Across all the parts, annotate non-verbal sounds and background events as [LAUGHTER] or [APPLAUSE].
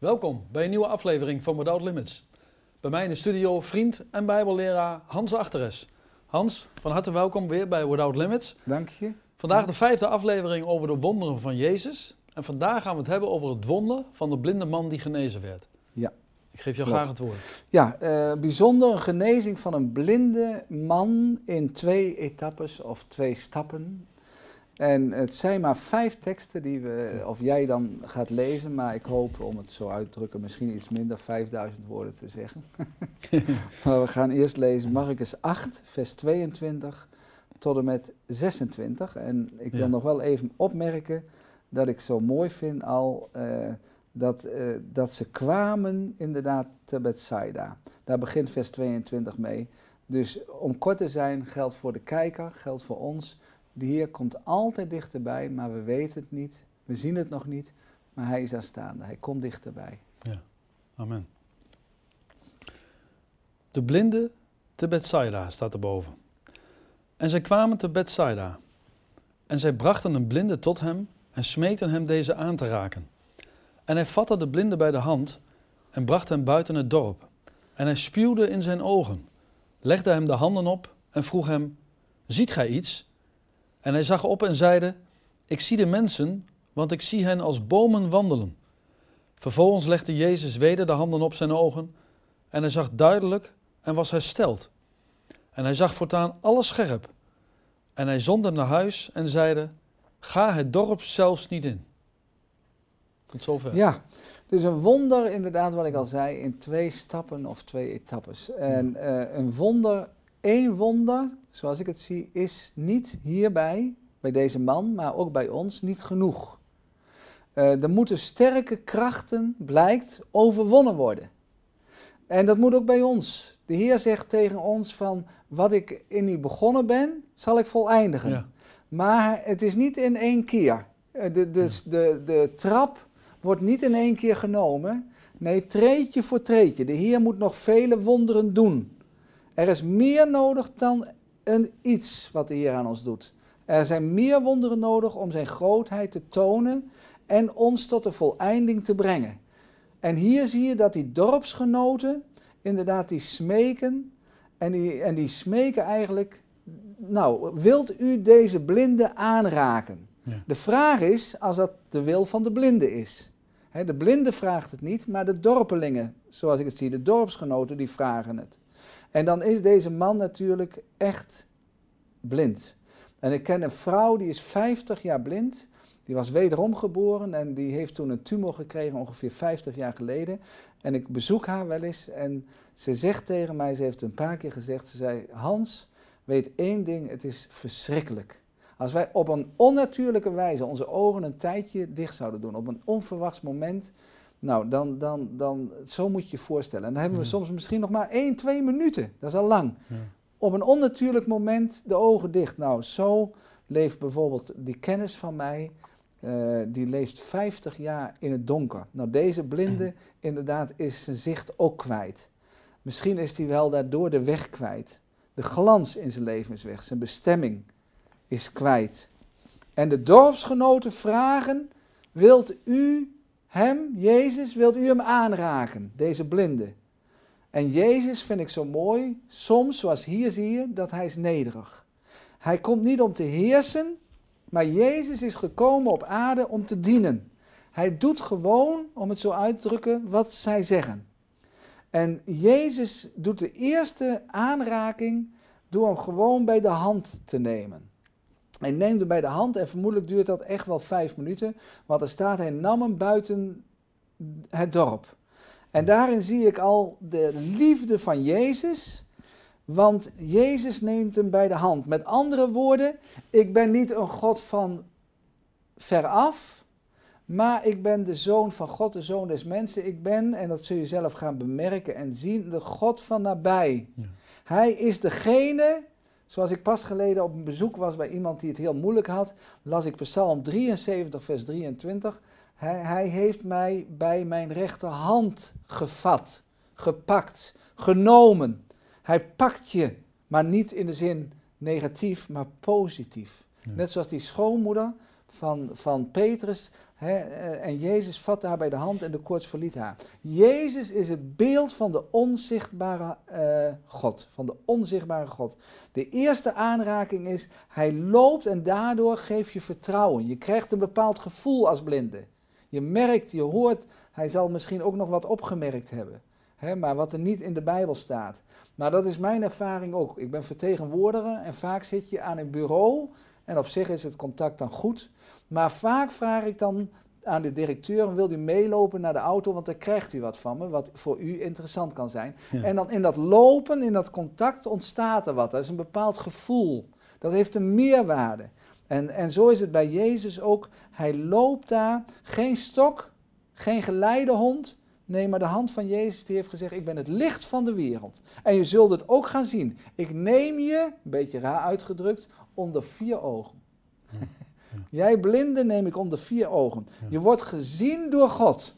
Welkom bij een nieuwe aflevering van Without Limits. Bij mij in de studio vriend en bijbelleraar Hans Achteres. Hans, van harte welkom weer bij Without Limits. Dank je. Vandaag de vijfde aflevering over de wonderen van Jezus. En vandaag gaan we het hebben over het wonder van de blinde man die genezen werd. Ja. Ik geef jou Klopt. graag het woord. Ja, eh, bijzonder een genezing van een blinde man in twee etappes of twee stappen. En het zijn maar vijf teksten die we, of jij dan gaat lezen, maar ik hoop om het zo uit te drukken, misschien iets minder, 5000 woorden te zeggen. [LAUGHS] maar we gaan eerst lezen Marcus 8, vers 22 tot en met 26. En ik wil Ja. nog wel even opmerken dat ik zo mooi vind al eh, dat, eh, dat ze kwamen inderdaad te Bethsaida. Daar begint vers 22 mee. Dus om kort te zijn geldt voor de kijker, geldt voor ons. De Heer komt altijd dichterbij, maar we weten het niet. We zien het nog niet, maar Hij is aanstaande. Hij komt dichterbij. Amen. De blinde te Bethsaida staat erboven. En zij kwamen te Bethsaida. En zij brachten een blinde tot hem en smeekten hem deze aan te raken. En hij vatte de blinde bij de hand en bracht hem buiten het dorp. En hij spuwde in zijn ogen, legde hem de handen op en vroeg hem, ziet gij iets? En hij zag op en zeide, ik zie de mensen, want ik zie hen als bomen wandelen. Vervolgens legde Jezus weder de handen op zijn ogen en hij zag duidelijk en was hersteld. En hij zag voortaan alles scherp. En hij zond hem naar huis en zeide, ga het dorp zelfs niet in. Tot zover. Ja, dus een wonder inderdaad wat ik al zei, in twee stappen of twee etappes. En eh, een wonder, één wonder, zoals ik het zie, is niet hierbij, bij deze man, maar ook bij ons, niet genoeg. Eh, er moeten sterke krachten, blijkt, overwonnen worden. En dat moet ook bij ons. De Heer zegt tegen ons van, wat ik in u begonnen ben, zal ik voleindigen. Ja. Maar het is niet in één keer. Eh, De, de, de, de trap wordt niet in één keer genomen. Nee, treetje voor treetje. De Heer moet nog vele wonderen doen. Er is meer nodig dan een iets wat de Heer aan ons doet. Er zijn meer wonderen nodig om zijn grootheid te tonen en ons tot de voleinding te brengen. En hier zie je dat die dorpsgenoten inderdaad die smeken en die, en die smeken eigenlijk, nou, wilt u deze blinde aanraken? Ja. De vraag is, als dat de wil van de blinde is. De blinde vraagt het niet, maar de dorpelingen, zoals ik het zie, de dorpsgenoten, die vragen het. En dan is deze man natuurlijk echt blind. En ik ken een vrouw die is 50 jaar blind. Die was wederom geboren en die heeft toen een tumor gekregen ongeveer 50 jaar geleden. En ik bezoek haar wel eens en ze zegt tegen mij, ze heeft een paar keer gezegd, ze zei, Hans, weet één ding, het is verschrikkelijk. Als wij op een onnatuurlijke wijze onze ogen een tijdje dicht zouden doen, op een onverwachts moment, nou, dan, dan, dan, zo moet je je voorstellen. En dan hebben we Ja. soms misschien nog maar één, twee minuten, dat is al lang. Ja. Op een onnatuurlijk moment de ogen dicht. Nou, zo leeft bijvoorbeeld die kennis van mij, eh, die leeft 50 jaar in het donker. Nou, deze blinde inderdaad is zijn zicht ook kwijt. Misschien is hij wel daardoor de weg kwijt. De glans in zijn leven is weg, zijn bestemming is kwijt. En de dorpsgenoten vragen, wilt u hem, Jezus, wilt u hem aanraken, deze blinde? En Jezus vind ik zo mooi, soms, zoals hier zie je, dat hij is nederig. Hij komt niet om te heersen, maar Jezus is gekomen op aarde om te dienen. Hij doet gewoon, om het zo uit te drukken, wat zij zeggen. En Jezus doet de eerste aanraking door hem gewoon bij de hand te nemen. Hij neemt hem bij de hand en vermoedelijk duurt dat echt wel vijf minuten, want er staat, hij nam hem buiten het dorp. En daarin zie ik al de liefde van Jezus, want Jezus neemt hem bij de hand. Met andere woorden, ik ben niet een God van veraf, maar ik ben de zoon van God, de zoon des mensen. Ik ben, en dat zul je zelf gaan bemerken en zien, de God van nabij. Ja. Hij is degene, zoals ik pas geleden op een bezoek was bij iemand die het heel moeilijk had, las ik Psalm 73, vers 23. Hij, hij heeft mij bij mijn rechterhand gevat, gepakt, genomen. Hij pakt je, maar niet in de zin negatief, maar positief. Ja. Net zoals die schoonmoeder van, van Petrus Eh, en Jezus vatte haar bij de hand en de koorts verliet haar. Jezus is het beeld van de onzichtbare eh, God. Van de onzichtbare God. De eerste aanraking is, hij loopt en daardoor geef je vertrouwen. Je krijgt een bepaald gevoel als blinde. Je merkt, je hoort, hij zal misschien ook nog wat opgemerkt hebben. Maar wat er niet in de Bijbel staat. Maar dat is mijn ervaring ook. Ik ben vertegenwoordiger en vaak zit je aan een bureau en op zich is het contact dan goed. Maar vaak vraag ik dan aan de directeur, wil u meelopen naar de auto, want dan krijgt u wat van me, wat voor u interessant kan zijn. En dan in dat lopen, in dat contact ontstaat er wat. Dat is een bepaald gevoel. Dat heeft een meerwaarde. En, en zo is het bij Jezus ook. Hij loopt daar, geen stok, geen geleidehond. Nee, maar de hand van Jezus die heeft gezegd, ik ben het licht van de wereld. En je zult het ook gaan zien. Ik neem je, een beetje raar uitgedrukt, onder vier ogen. Jij blinde neem ik onder vier ogen. Je wordt gezien door God.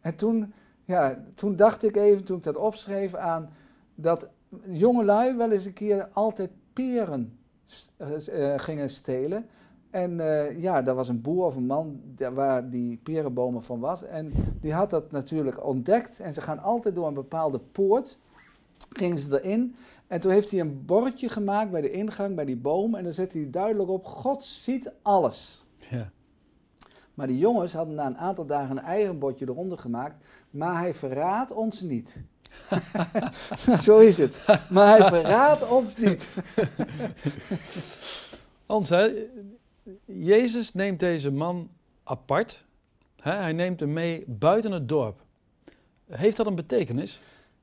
En toen, ja, toen dacht ik even, toen ik dat opschreef, aan dat jongelui wel eens een keer altijd peren uh, gingen stelen. En uh, ja, daar was een boer of een man waar die perenbomen van was. En die had dat natuurlijk ontdekt. En ze gaan altijd door een bepaalde poort. Gingen ze erin. En toen heeft hij een bordje gemaakt bij de ingang, bij die boom. En dan zet hij duidelijk op: God ziet alles. Ja. Maar die jongens hadden na een aantal dagen een eigen bordje eronder gemaakt. Maar hij verraadt ons niet. [LAUGHS] Zo is het. Maar hij verraadt ons niet. Hans, hè? Jezus neemt deze man apart. Hè? Hij neemt hem mee buiten het dorp. Heeft dat een betekenis?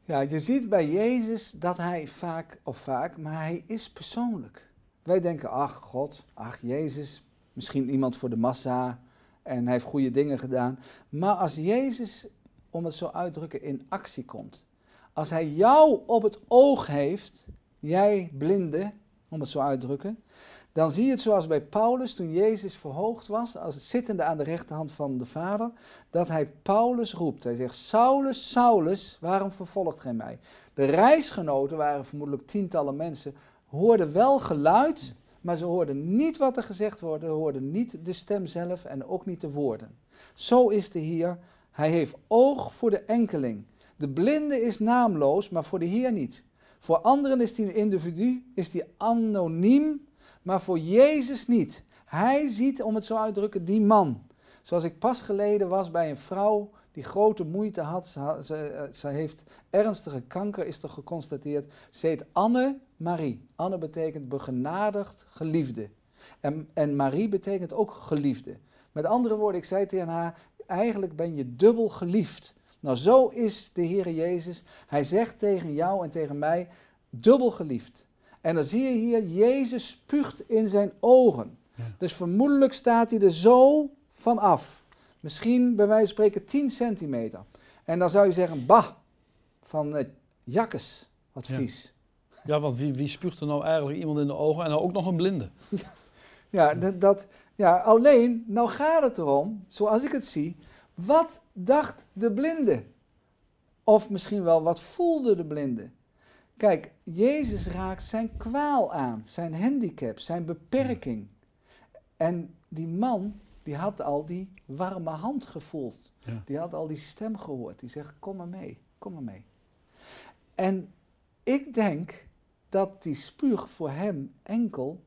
Ja, je ziet bij Jezus dat hij vaak, of vaak, maar hij is persoonlijk. Wij denken, ach God, ach Jezus, misschien iemand voor de massa en hij heeft goede dingen gedaan. Maar als Jezus, om het zo uitdrukken, in actie komt, als hij jou op het oog heeft, jij blinde, om het zo uitdrukken, dan zie je het zoals bij Paulus toen Jezus verhoogd was, als zittende aan de rechterhand van de Vader, dat hij Paulus roept. Hij zegt, Saulus, Saulus, waarom vervolgt gij mij? De reisgenoten waren vermoedelijk tientallen mensen, hoorden wel geluid, maar ze hoorden niet wat er gezegd wordt, ze hoorden niet de stem zelf en ook niet de woorden. Zo is de Heer, hij heeft oog voor de enkeling. De blinde is naamloos, maar voor de Heer niet. Voor anderen is hij een individu, is hij anoniem, maar voor Jezus niet. Hij ziet, om het zo uit te drukken, die man. Zoals ik pas geleden was bij een vrouw die grote moeite had. Ze, eh, ze heeft ernstige kanker, is er geconstateerd. Ze heet Anne-Marie. Anne betekent begenadigd geliefde. En, en Marie betekent ook geliefde. Met andere woorden, ik zei tegen haar, eigenlijk ben je dubbel geliefd. Nou, zo is de Heer Jezus. Hij zegt tegen jou en tegen mij, dubbel geliefd. En dan zie je hier, Jezus spuugt in zijn ogen. Dus vermoedelijk staat hij er zo van af. Misschien bij wijze van spreken 10 centimeter. En dan zou je zeggen, bah, van uh, jakkes, wat vies. Ja, want wie, wie spuugt er nou eigenlijk iemand in de ogen en dan ook nog een blinde? [LAUGHS] Ja, dat, dat, ja, alleen, nou gaat het erom, zoals ik het zie, wat dacht de blinde? Of misschien wel, wat voelde de blinde? Kijk, Jezus raakt zijn kwaal aan, zijn handicap, zijn beperking. En die man, die had al die warme hand gevoeld. Die had al die stem gehoord. Die zegt, kom maar mee, kom maar mee. En ik denk dat die spuug voor hem enkel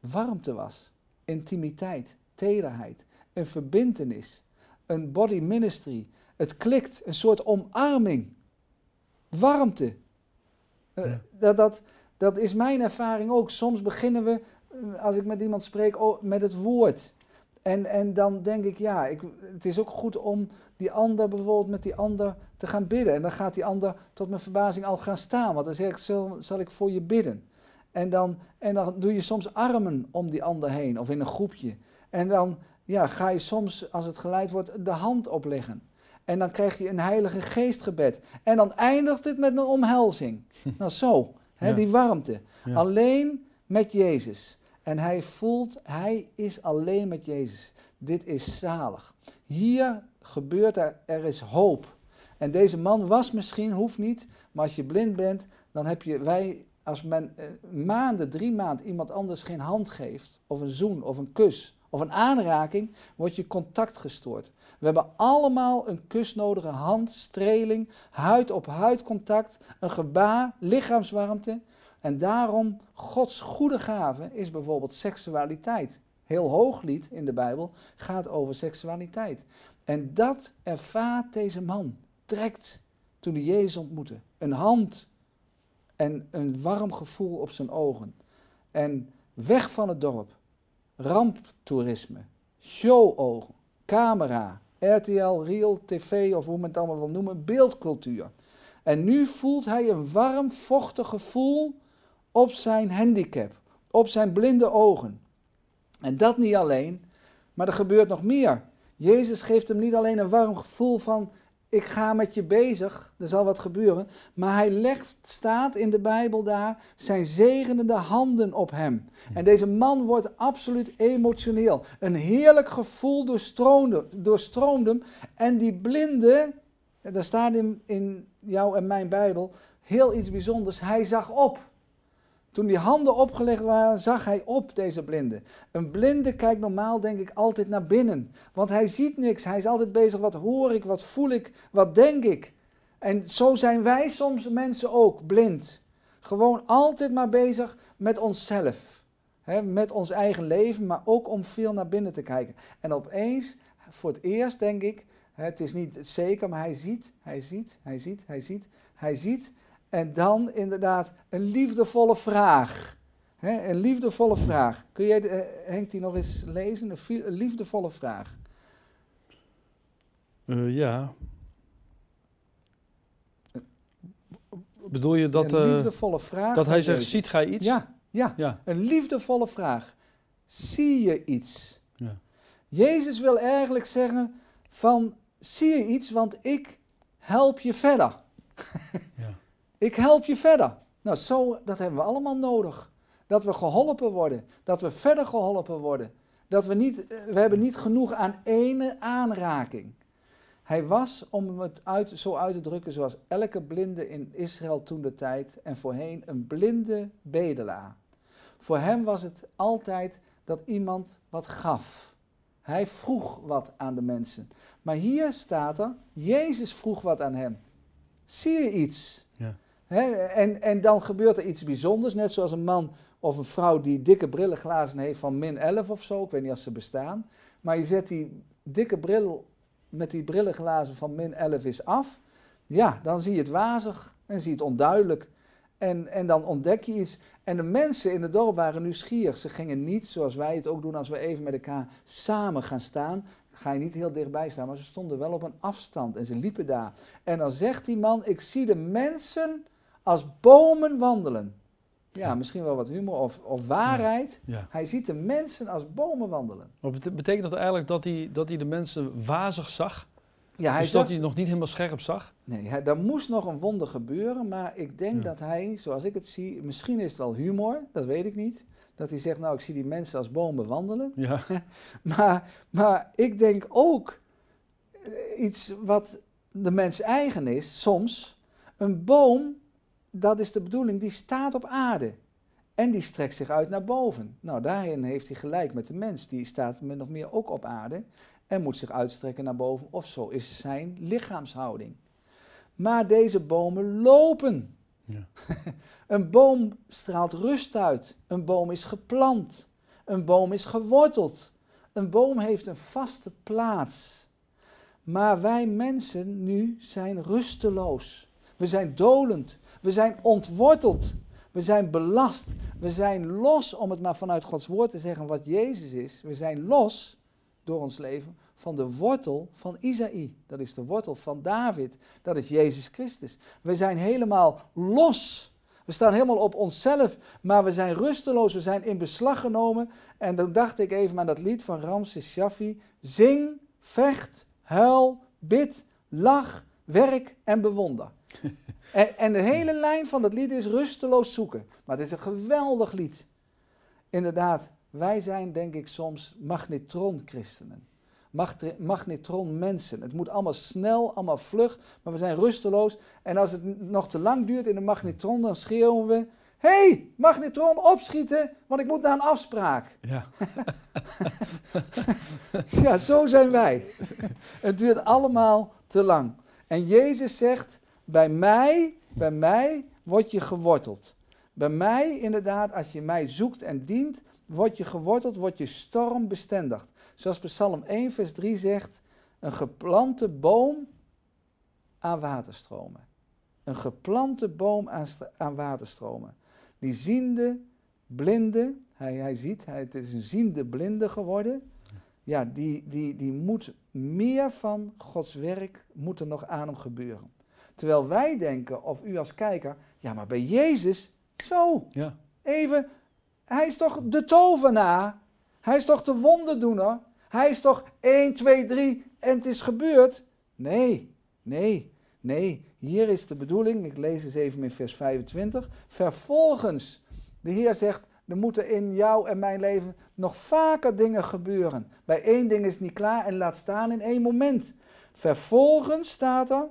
warmte was. Intimiteit, tederheid, een verbintenis, een body ministry. Het klikt, een soort omarming. Warmte, eh, dat, dat, dat is mijn ervaring ook. Soms beginnen we, eh, als ik met iemand spreek, oh, met het woord. En, en dan denk ik, ja, ik, het is ook goed om die ander bijvoorbeeld met die ander te gaan bidden. En dan gaat die ander tot mijn verbazing al gaan staan, want dan zeg ik, zal, zal ik voor je bidden. En dan, en dan doe je soms armen om die ander heen, of in een groepje. En dan ja, ga je soms, als het geleid wordt, de hand opleggen. En dan krijg je een heilige geestgebed. En dan eindigt het met een omhelzing. [LAUGHS] nou zo, hè, die warmte. Alleen met Jezus. En hij voelt, hij is alleen met Jezus. Dit is zalig. Hier gebeurt er, er is hoop. En deze man was misschien, hoeft niet, maar als je blind bent, dan heb je, wij, als men eh, maanden, drie maanden iemand anders geen hand geeft, of een zoen, of een kus, of een aanraking, wordt je contact gestoord. We hebben allemaal een kus nodige, hand, huid op huid contact, een gebaar, lichaamswarmte. En daarom, Gods goede gave is bijvoorbeeld seksualiteit. Heel hooglied in de Bijbel gaat over seksualiteit. En dat ervaart deze man, trekt toen hij Jezus ontmoette. Een hand en een warm gevoel op zijn ogen. En weg van het dorp. Ramptoerisme, showogen, camera, RTL, Real, TV of hoe men het allemaal wil noemen, beeldcultuur. En nu voelt hij een warm, vochtig gevoel op zijn handicap, op zijn blinde ogen. En dat niet alleen, maar er gebeurt nog meer. Jezus geeft hem niet alleen een warm gevoel van ik ga met je bezig, er zal wat gebeuren. Maar hij legt, staat in de Bijbel daar, zijn zegenende handen op hem. En deze man wordt absoluut emotioneel. Een heerlijk gevoel doorstroomde, doorstroomde hem. En die blinde, daar staat in, in jou en mijn Bijbel heel iets bijzonders, hij zag op. Toen die handen opgelegd waren, zag hij op, deze blinde. Een blinde kijkt normaal, denk ik, altijd naar binnen. Want hij ziet niks. Hij is altijd bezig, wat hoor ik, wat voel ik, wat denk ik. En zo zijn wij soms mensen ook, blind. Gewoon altijd maar bezig met onszelf. Met ons eigen leven, maar ook om veel naar binnen te kijken. En opeens, voor het eerst denk ik, het is niet zeker, maar hij ziet, hij ziet, hij ziet, hij ziet, hij ziet en dan inderdaad een liefdevolle vraag. een liefdevolle vraag. Kun jij, uh, Henk, die nog eens lezen? Een, liefdevolle vraag. Uh, ja. Bedoel je dat, een eh, liefdevolle vraag dat hij zegt, ziet gij iets? Ja, ja, ja, een liefdevolle vraag. Zie je iets? Ja. Jezus wil eigenlijk zeggen van, zie je iets, want ik help je verder. [LAUGHS] Ik help je verder. Nou, zo, dat hebben we allemaal nodig. Dat we geholpen worden. Dat we verder geholpen worden. Dat we niet, eh, we hebben niet genoeg aan ene aanraking. Hij was, om het uit, zo uit te drukken, zoals elke blinde in Israël toen de tijd en voorheen, een blinde bedelaar. Voor hem was het altijd dat iemand wat gaf. Hij vroeg wat aan de mensen. Maar hier staat er, Jezus vroeg wat aan hem. Zie je iets? En, en dan gebeurt er iets bijzonders, net zoals een man of een vrouw die dikke brillenglazen heeft van min 11 of zo, ik weet niet of ze bestaan. Maar je zet die dikke bril met die brillenglazen van min 11 is af. Ja, dan zie je het wazig en zie je het onduidelijk. En, en dan ontdek je iets. En de mensen in het dorp waren nieuwsgierig. Ze gingen niet, zoals wij het ook doen als we even met elkaar samen gaan staan. Ga je niet heel dichtbij staan, maar ze stonden wel op een afstand en ze liepen daar. En dan zegt die man: Ik zie de mensen als bomen wandelen. Ja, misschien wel wat humor of, of waarheid. Hij ziet de mensen als bomen wandelen. Maar betekent dat eigenlijk dat hij, dat hij de mensen wazig zag? Ja, hij dus dat hij nog niet helemaal scherp zag? Nee, hij, er moest nog een wonder gebeuren, maar ik denk dat hij, zoals ik het zie, misschien is het wel humor, dat weet ik niet. Dat hij zegt, nou, ik zie die mensen als bomen wandelen. Ja. [LAUGHS] maar, maar ik denk ook eh, iets wat de mens eigen is, soms. Een boom dat is de bedoeling, die staat op aarde. En die strekt zich uit naar boven. Nou, daarin heeft hij gelijk met de mens. Die staat min of meer ook op aarde en moet zich uitstrekken naar boven. Of zo is zijn lichaamshouding. Maar deze bomen lopen. Ja. [LAUGHS] een boom straalt rust uit. Een boom is geplant. Een boom is geworteld. Een boom heeft een vaste plaats. Maar wij mensen nu zijn rusteloos. We zijn dolend. We zijn ontworteld. We zijn belast. We zijn los, om het maar vanuit Gods woord te zeggen wat Jezus is. We zijn los door ons leven van de wortel van Isaïe. Dat is de wortel van David. Dat is Jezus Christus. We zijn helemaal los. We staan helemaal op onszelf, maar we zijn rusteloos. We zijn in beslag genomen. En dan dacht ik even aan dat lied van Ramses Shaffi. Zing, vecht, huil, bid, lach, werk en bewonder. [LAUGHS] En, en de hele lijn van het lied is rusteloos zoeken. Maar het is een geweldig lied. Inderdaad, wij zijn denk ik soms magnetron-christenen. Magnetron-mensen. Het moet allemaal snel, allemaal vlug, maar we zijn rusteloos. En als het nog te lang duurt in de magnetron, dan schreeuwen we... hey, magnetron opschieten, want ik moet naar een afspraak. Ja. [LAUGHS] [LAUGHS] ja, zo zijn wij. Het duurt allemaal te lang. En Jezus zegt, bij mij, bij mij word je geworteld. Bij mij inderdaad, als je mij zoekt en dient, word je geworteld, word je stormbestendig. Zoals Psalm 1 vers 3 zegt, een geplante boom aan waterstromen. Een geplante boom aan, aan waterstromen. Die ziende, blinde, hij, hij ziet, hij, het is een ziende blinde geworden. Ja, die, die, die moet meer van Gods werk moet er nog aan hem gebeuren. Terwijl wij denken, of u als kijker, ja, maar bij Jezus, zo, ja. even, hij is toch de tovenaar, hij is toch de wonderdoener, hij is toch 1, 2, 3 en het is gebeurd. Nee, nee, nee, hier is de bedoeling, ik lees eens even in vers 25. Vervolgens, de Heer zegt, er moeten in jou en mijn leven nog vaker dingen gebeuren. Bij één ding is het niet klaar en laat staan in één moment. Vervolgens staat er,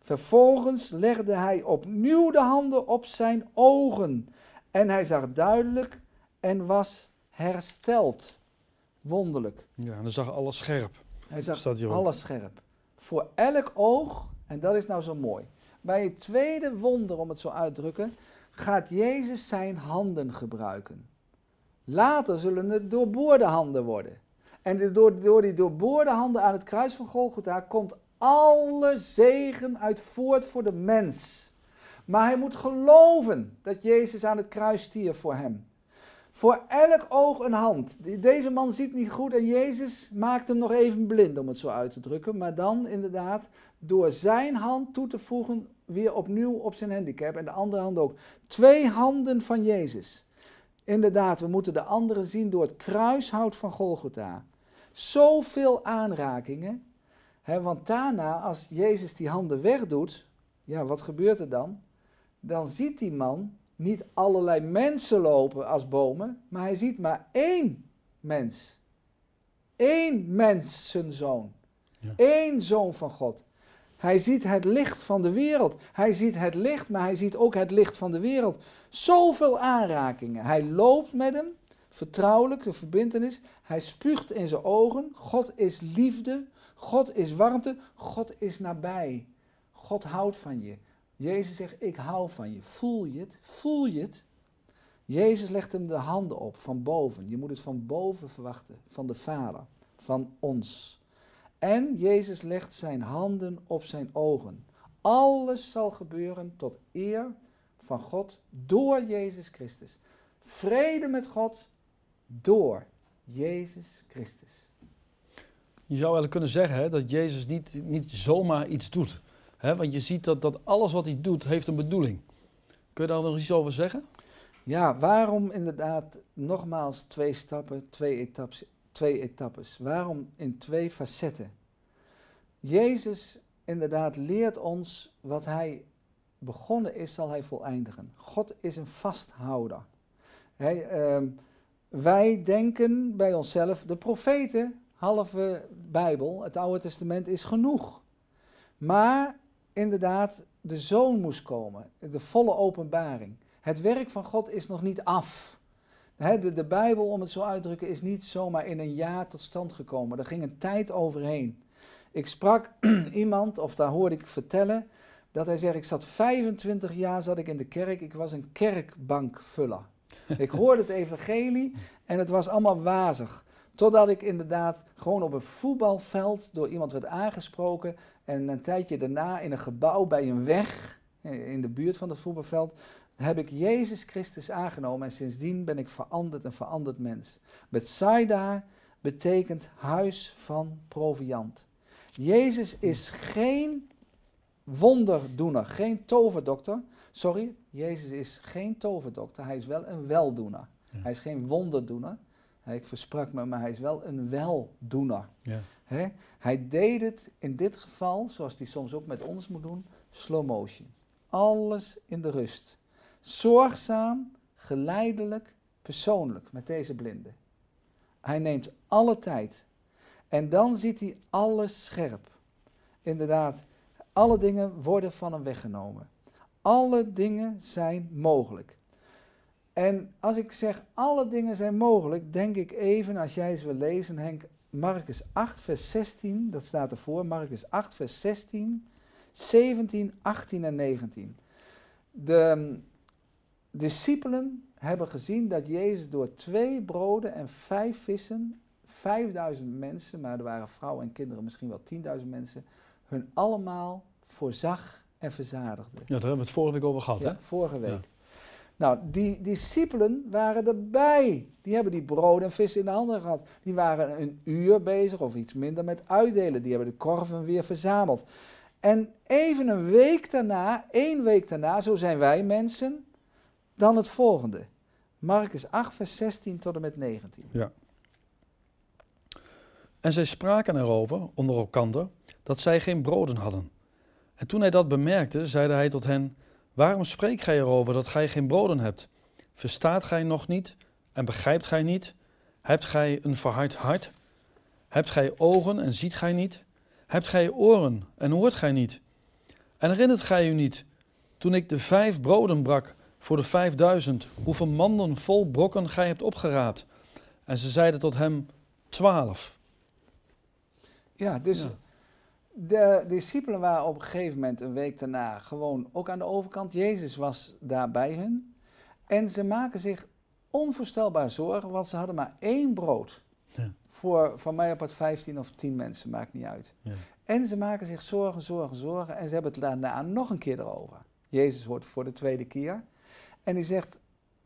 vervolgens legde hij opnieuw de handen op zijn ogen. En hij zag duidelijk en was hersteld. Wonderlijk. Ja, en dan zag alles scherp. Hij zag alles scherp. Voor elk oog, en dat is nou zo mooi. Bij het tweede wonder, om het zo uit te drukken, gaat Jezus zijn handen gebruiken. Later zullen het doorboorde handen worden. En door, door die doorboorde handen aan het kruis van Golgotha komt alle zegen uit voort voor de mens. Maar hij moet geloven dat Jezus aan het kruis stierf voor hem. Voor elk oog een hand. Deze man ziet niet goed en Jezus maakt hem nog even blind, om het zo uit te drukken. Maar dan inderdaad door zijn hand toe te voegen weer opnieuw op zijn handicap en de andere hand ook. Twee handen van Jezus. Inderdaad, we moeten de andere zien door het kruishout van Golgotha. Zoveel aanrakingen. Hè, want daarna, als Jezus die handen wegdoet, ja, wat gebeurt er dan? Dan ziet die man niet allerlei mensen lopen als bomen, maar hij ziet maar één mens. Eén mensenzoon. Ja. Eén zoon van God. Hij ziet het licht van de wereld. Hij ziet het licht, maar hij ziet ook het licht van de wereld. Zoveel aanrakingen. Hij loopt met hem, vertrouwelijk, een verbindenis. Hij spuugt in zijn ogen. God is liefde. God is warmte. God is nabij. God houdt van je. Jezus zegt, ik hou van je. Voel je het? Voel je het? Jezus legt hem de handen op van boven. Je moet het van boven verwachten, van de Vader, van ons. En Jezus legt zijn handen op zijn ogen. Alles zal gebeuren tot eer van God door Jezus Christus. Vrede met God door Jezus Christus. Je zou wel kunnen zeggen hè, dat Jezus niet, niet zomaar iets doet. Hè? Want je ziet dat, dat alles wat hij doet, heeft een bedoeling. Kun je daar nog iets over zeggen? Ja, waarom inderdaad nogmaals twee stappen, twee etappes, twee etappes. Waarom in twee facetten? Jezus inderdaad leert ons wat hij begonnen is, zal hij voleindigen. God is een vasthouder. Ehm, wij denken bij onszelf, de profeten, halve Bijbel, het Oude Testament is genoeg. Maar inderdaad, de zoon moest komen, de volle openbaring. Het werk van God is nog niet af de, de Bijbel, om het zo uit te drukken, is niet zomaar in een jaar tot stand gekomen. Er ging een tijd overheen. Ik sprak [CLEARS THROAT] iemand, of daar hoorde ik vertellen, dat hij zegt, ik zat 25 jaar zat ik in de kerk, ik was een kerkbankvuller. ik hoorde het evangelie en het was allemaal wazig. Totdat ik inderdaad gewoon op een voetbalveld door iemand werd aangesproken en een tijdje daarna in een gebouw bij een weg, in de buurt van het voetbalveld, heb ik Jezus Christus aangenomen en sindsdien ben ik veranderd, een veranderd mens. Bethsaida betekent huis van proviant. Jezus is geen wonderdoener, geen toverdokter. Sorry, Jezus is geen toverdokter, hij is wel een weldoener. Hij is geen wonderdoener. Ik versprak me, maar hij is wel een weldoener. Ja. Hij deed het in dit geval, zoals hij soms ook met ons moet doen, slow motion. Alles in de rust zorgzaam, geleidelijk, persoonlijk met deze blinde. Hij neemt alle tijd. En dan ziet hij alles scherp. Inderdaad, alle dingen worden van hem weggenomen. Alle dingen zijn mogelijk. En als ik zeg alle dingen zijn mogelijk, denk ik even, als jij eens wil lezen, Henk, Marcus 8, vers 16, dat staat ervoor, Marcus 8, vers 16, 17, 18 en 19. De discipelen hebben gezien dat Jezus door twee broden en vijf vissen, 5000 mensen, maar er waren vrouwen en kinderen, misschien wel 10.000 mensen, hun allemaal voorzag en verzadigde. Ja, daar hebben we het vorige week over gehad, Ja, hè? vorige week. Ja. Nou, die discipelen waren erbij. Die hebben die brood en vis in de handen gehad. Die waren een uur bezig of iets minder met uitdelen. Die hebben de korven weer verzameld. En even een week daarna, één week daarna, zo zijn wij mensen, dan het volgende. Marcus 8, vers 16 tot en met 19. En zij spraken erover, onder elkander, dat zij geen broden hadden. En toen hij dat bemerkte, zeide hij tot hen, waarom spreekt gij erover dat gij geen broden hebt? Verstaat gij nog niet en begrijpt gij niet? Hebt gij een verhard hart? Hebt gij ogen en ziet gij niet? Hebt gij oren en hoort gij niet? En herinnert gij u niet, toen ik de vijf broden brak voor de vijfduizend, hoeveel manden vol brokken gij hebt opgeraapt? En ze zeiden tot hem, twaalf. Ja, dus Ja. de discipelen waren op een gegeven moment, een week daarna, gewoon ook aan de overkant. Jezus was daar bij hun. En ze maken zich onvoorstelbaar zorgen, want ze hadden maar één brood. Ja. Voor van mij op het 15 of 10 mensen, maakt niet uit. Ja. En ze maken zich zorgen, zorgen, zorgen. En ze hebben het daarna nog een keer erover. Jezus hoort voor de tweede keer. En die zegt,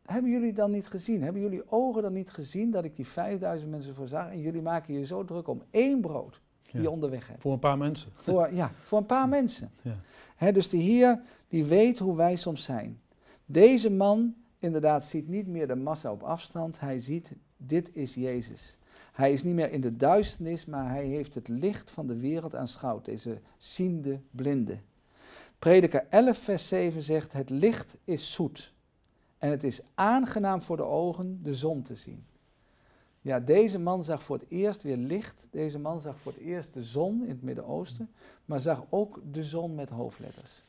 hebben jullie dan niet gezien? Hebben jullie ogen dan niet gezien dat ik die 5000 mensen voorzag? En jullie maken je zo druk om één brood die je Ja. onderweg hebt. Voor een paar mensen. Voor, ja, voor een paar mensen. Ja. Dus de Heer die weet hoe wij soms zijn. Deze man inderdaad ziet niet meer de massa op afstand. Hij ziet, dit is Jezus. Hij is niet meer in de duisternis, maar hij heeft het licht van de wereld aanschouwd. Deze ziende blinde. Prediker 11 vers 7 zegt, het licht is zoet. En het is aangenaam voor de ogen de zon te zien. Ja, deze man zag voor het eerst weer licht. Deze man zag voor het eerst de zon in het Midden-Oosten, maar zag ook de zon met hoofdletters.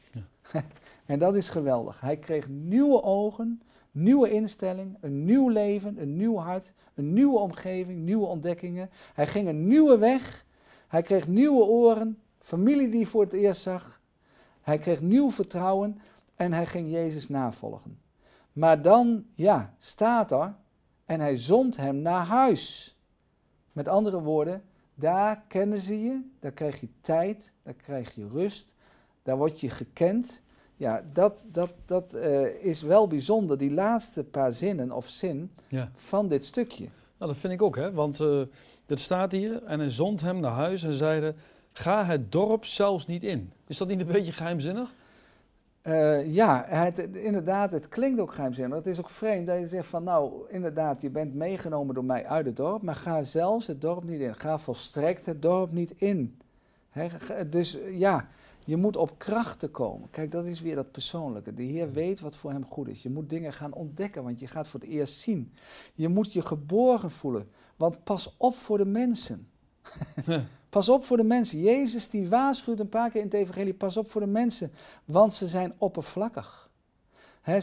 [LAUGHS] en dat is geweldig. Hij kreeg nieuwe ogen, nieuwe instelling, een nieuw leven, een nieuw hart, een nieuwe omgeving, nieuwe ontdekkingen. Hij ging een nieuwe weg. Hij kreeg nieuwe oren, familie die hij voor het eerst zag. Hij kreeg nieuw vertrouwen en hij ging Jezus navolgen. Maar dan, ja, staat er, en hij zond hem naar huis. Met andere woorden, daar kennen ze je, daar krijg je tijd, daar krijg je rust, daar word je gekend. Ja, dat, dat, dat eh, is wel bijzonder, die laatste paar zinnen of zin Ja. van dit stukje. Nou, dat vind ik ook, hè. Want eh dit staat hier, en hij zond hem naar huis en zeide, ga het dorp zelfs niet in. Is dat niet een beetje geheimzinnig? Eh, ja, het, inderdaad, het klinkt ook geheimzinnig. Het is ook vreemd dat je zegt van, nou, inderdaad, je bent meegenomen door mij uit het dorp, maar ga zelfs het dorp niet in. Ga volstrekt het dorp niet in. Dus ja, je moet op krachten komen. Kijk, dat is weer dat persoonlijke. De Heer weet wat voor hem goed is. Je moet dingen gaan ontdekken, want je gaat voor het eerst zien. Je moet je geborgen voelen, want pas op voor de mensen. [LAUGHS] Pas op voor de mensen. Jezus die waarschuwt een paar keer in het evangelie, pas op voor de mensen, want ze zijn oppervlakkig.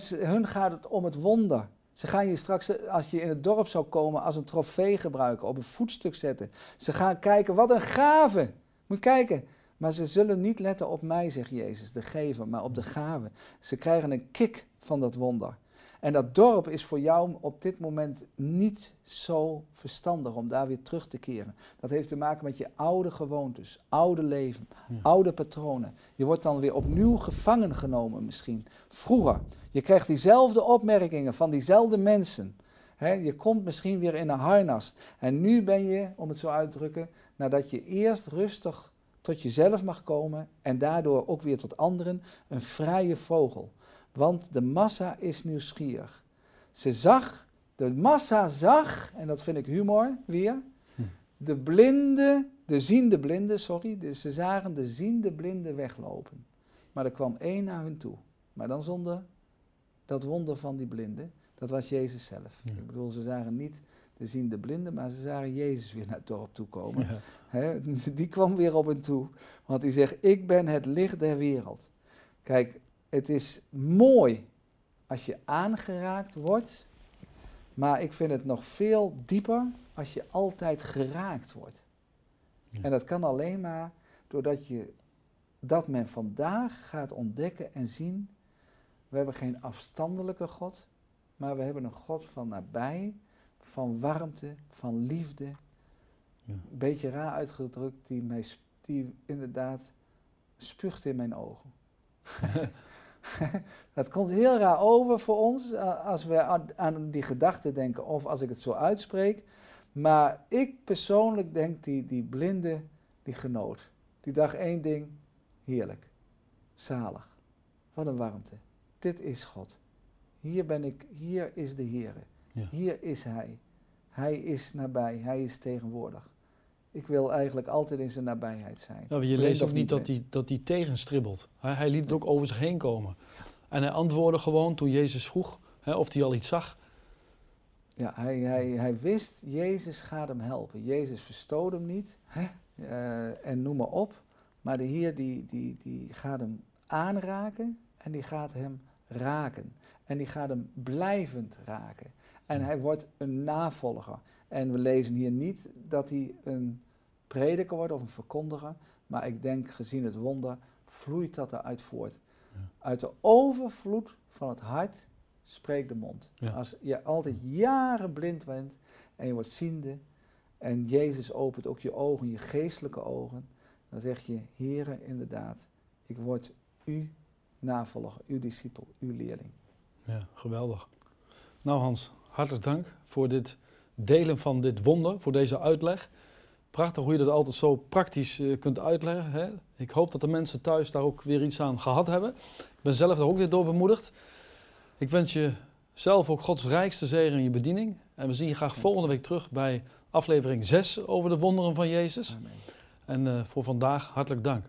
Hun gaat het om het wonder. Ze gaan je straks, als je in het dorp zou komen, als een trofee gebruiken, op een voetstuk zetten. Ze gaan kijken, wat een gave. Moet kijken. Maar ze zullen niet letten op mij, zegt Jezus, de gever, maar op de gave. Ze krijgen een kick van dat wonder. En dat dorp is voor jou op dit moment niet zo verstandig om daar weer terug te keren. Dat heeft te maken met je oude gewoontes, oude leven, Ja. oude patronen. Je wordt dan weer opnieuw gevangen genomen misschien. Vroeger, je krijgt diezelfde opmerkingen van diezelfde mensen. Je komt misschien weer in een harnas. En nu ben je, om het zo uit te drukken, nadat je eerst rustig tot jezelf mag komen en daardoor ook weer tot anderen, een vrije vogel. Want de massa is nieuwsgierig. Ze zag, de massa zag, en dat vind ik humor weer, de blinde, de ziende blinde, sorry, de, ze zagen de ziende blinde weglopen. Maar er kwam één naar hun toe. Maar dan zonder dat wonder van die blinde, dat was Jezus zelf. Ja. Ik bedoel, ze zagen niet de ziende blinde, maar ze zagen Jezus weer naar het dorp toe komen. Ja. Die kwam weer op hen toe, want die zegt, ik ben het licht der wereld. Kijk, het is mooi als je aangeraakt wordt, maar ik vind het nog veel dieper als je altijd geraakt wordt. Ja. En dat kan alleen maar doordat je dat men vandaag gaat ontdekken en zien. We hebben geen afstandelijke God, maar we hebben een God van nabij, van warmte, van liefde. Ja. Een beetje raar uitgedrukt, die, mij, die inderdaad spuugt in mijn ogen. [LAUGHS] [LAUGHS] dat komt heel raar over voor ons eh, als we aan, die gedachte denken of als ik het zo uitspreek. Maar ik persoonlijk denk die, die blinde, die genoot. Die dacht één ding, heerlijk, zalig. Wat een warmte. Dit is God. Hier ben ik, hier is de Heer. Ja. Hier is Hij. Hij is nabij, Hij is tegenwoordig. Ik wil eigenlijk altijd in zijn nabijheid zijn. Je leest of ook niet dat hij, dat hij tegenstribbelt. Hij, hij liet het ook over zich heen komen. En hij antwoordde gewoon toen Jezus vroeg hè, of hij al iets zag. Ja, hij, hij, hij wist, Jezus gaat hem helpen. Jezus verstoot hem niet hè, eh, en noem maar op. Maar de Heer die, die, die gaat hem aanraken en die gaat hem raken. En die gaat hem blijvend raken. En hij wordt een navolger. En we lezen hier niet dat hij een prediker wordt of een verkondiger. Maar ik denk, gezien het wonder, vloeit dat eruit voort. Ja. Uit de overvloed van het hart spreekt de mond. Ja. Als je altijd jaren blind bent en je wordt ziende en Jezus opent ook je ogen, je geestelijke ogen, dan zeg je, Heere, inderdaad, ik word uw navolger, uw discipel, uw leerling. Ja, geweldig. Nou Hans, hartelijk dank voor dit delen van dit wonder, voor deze uitleg. Prachtig hoe je dat altijd zo praktisch eh, kunt uitleggen. Hè? Ik hoop dat de mensen thuis daar ook weer iets aan gehad hebben. Ik ben zelf daar ook weer door bemoedigd. Ik wens je zelf ook Gods rijkste zegen in je bediening. En we zien je graag volgende week terug bij aflevering 6 over de wonderen van Jezus. Amen. En eh, voor vandaag hartelijk dank.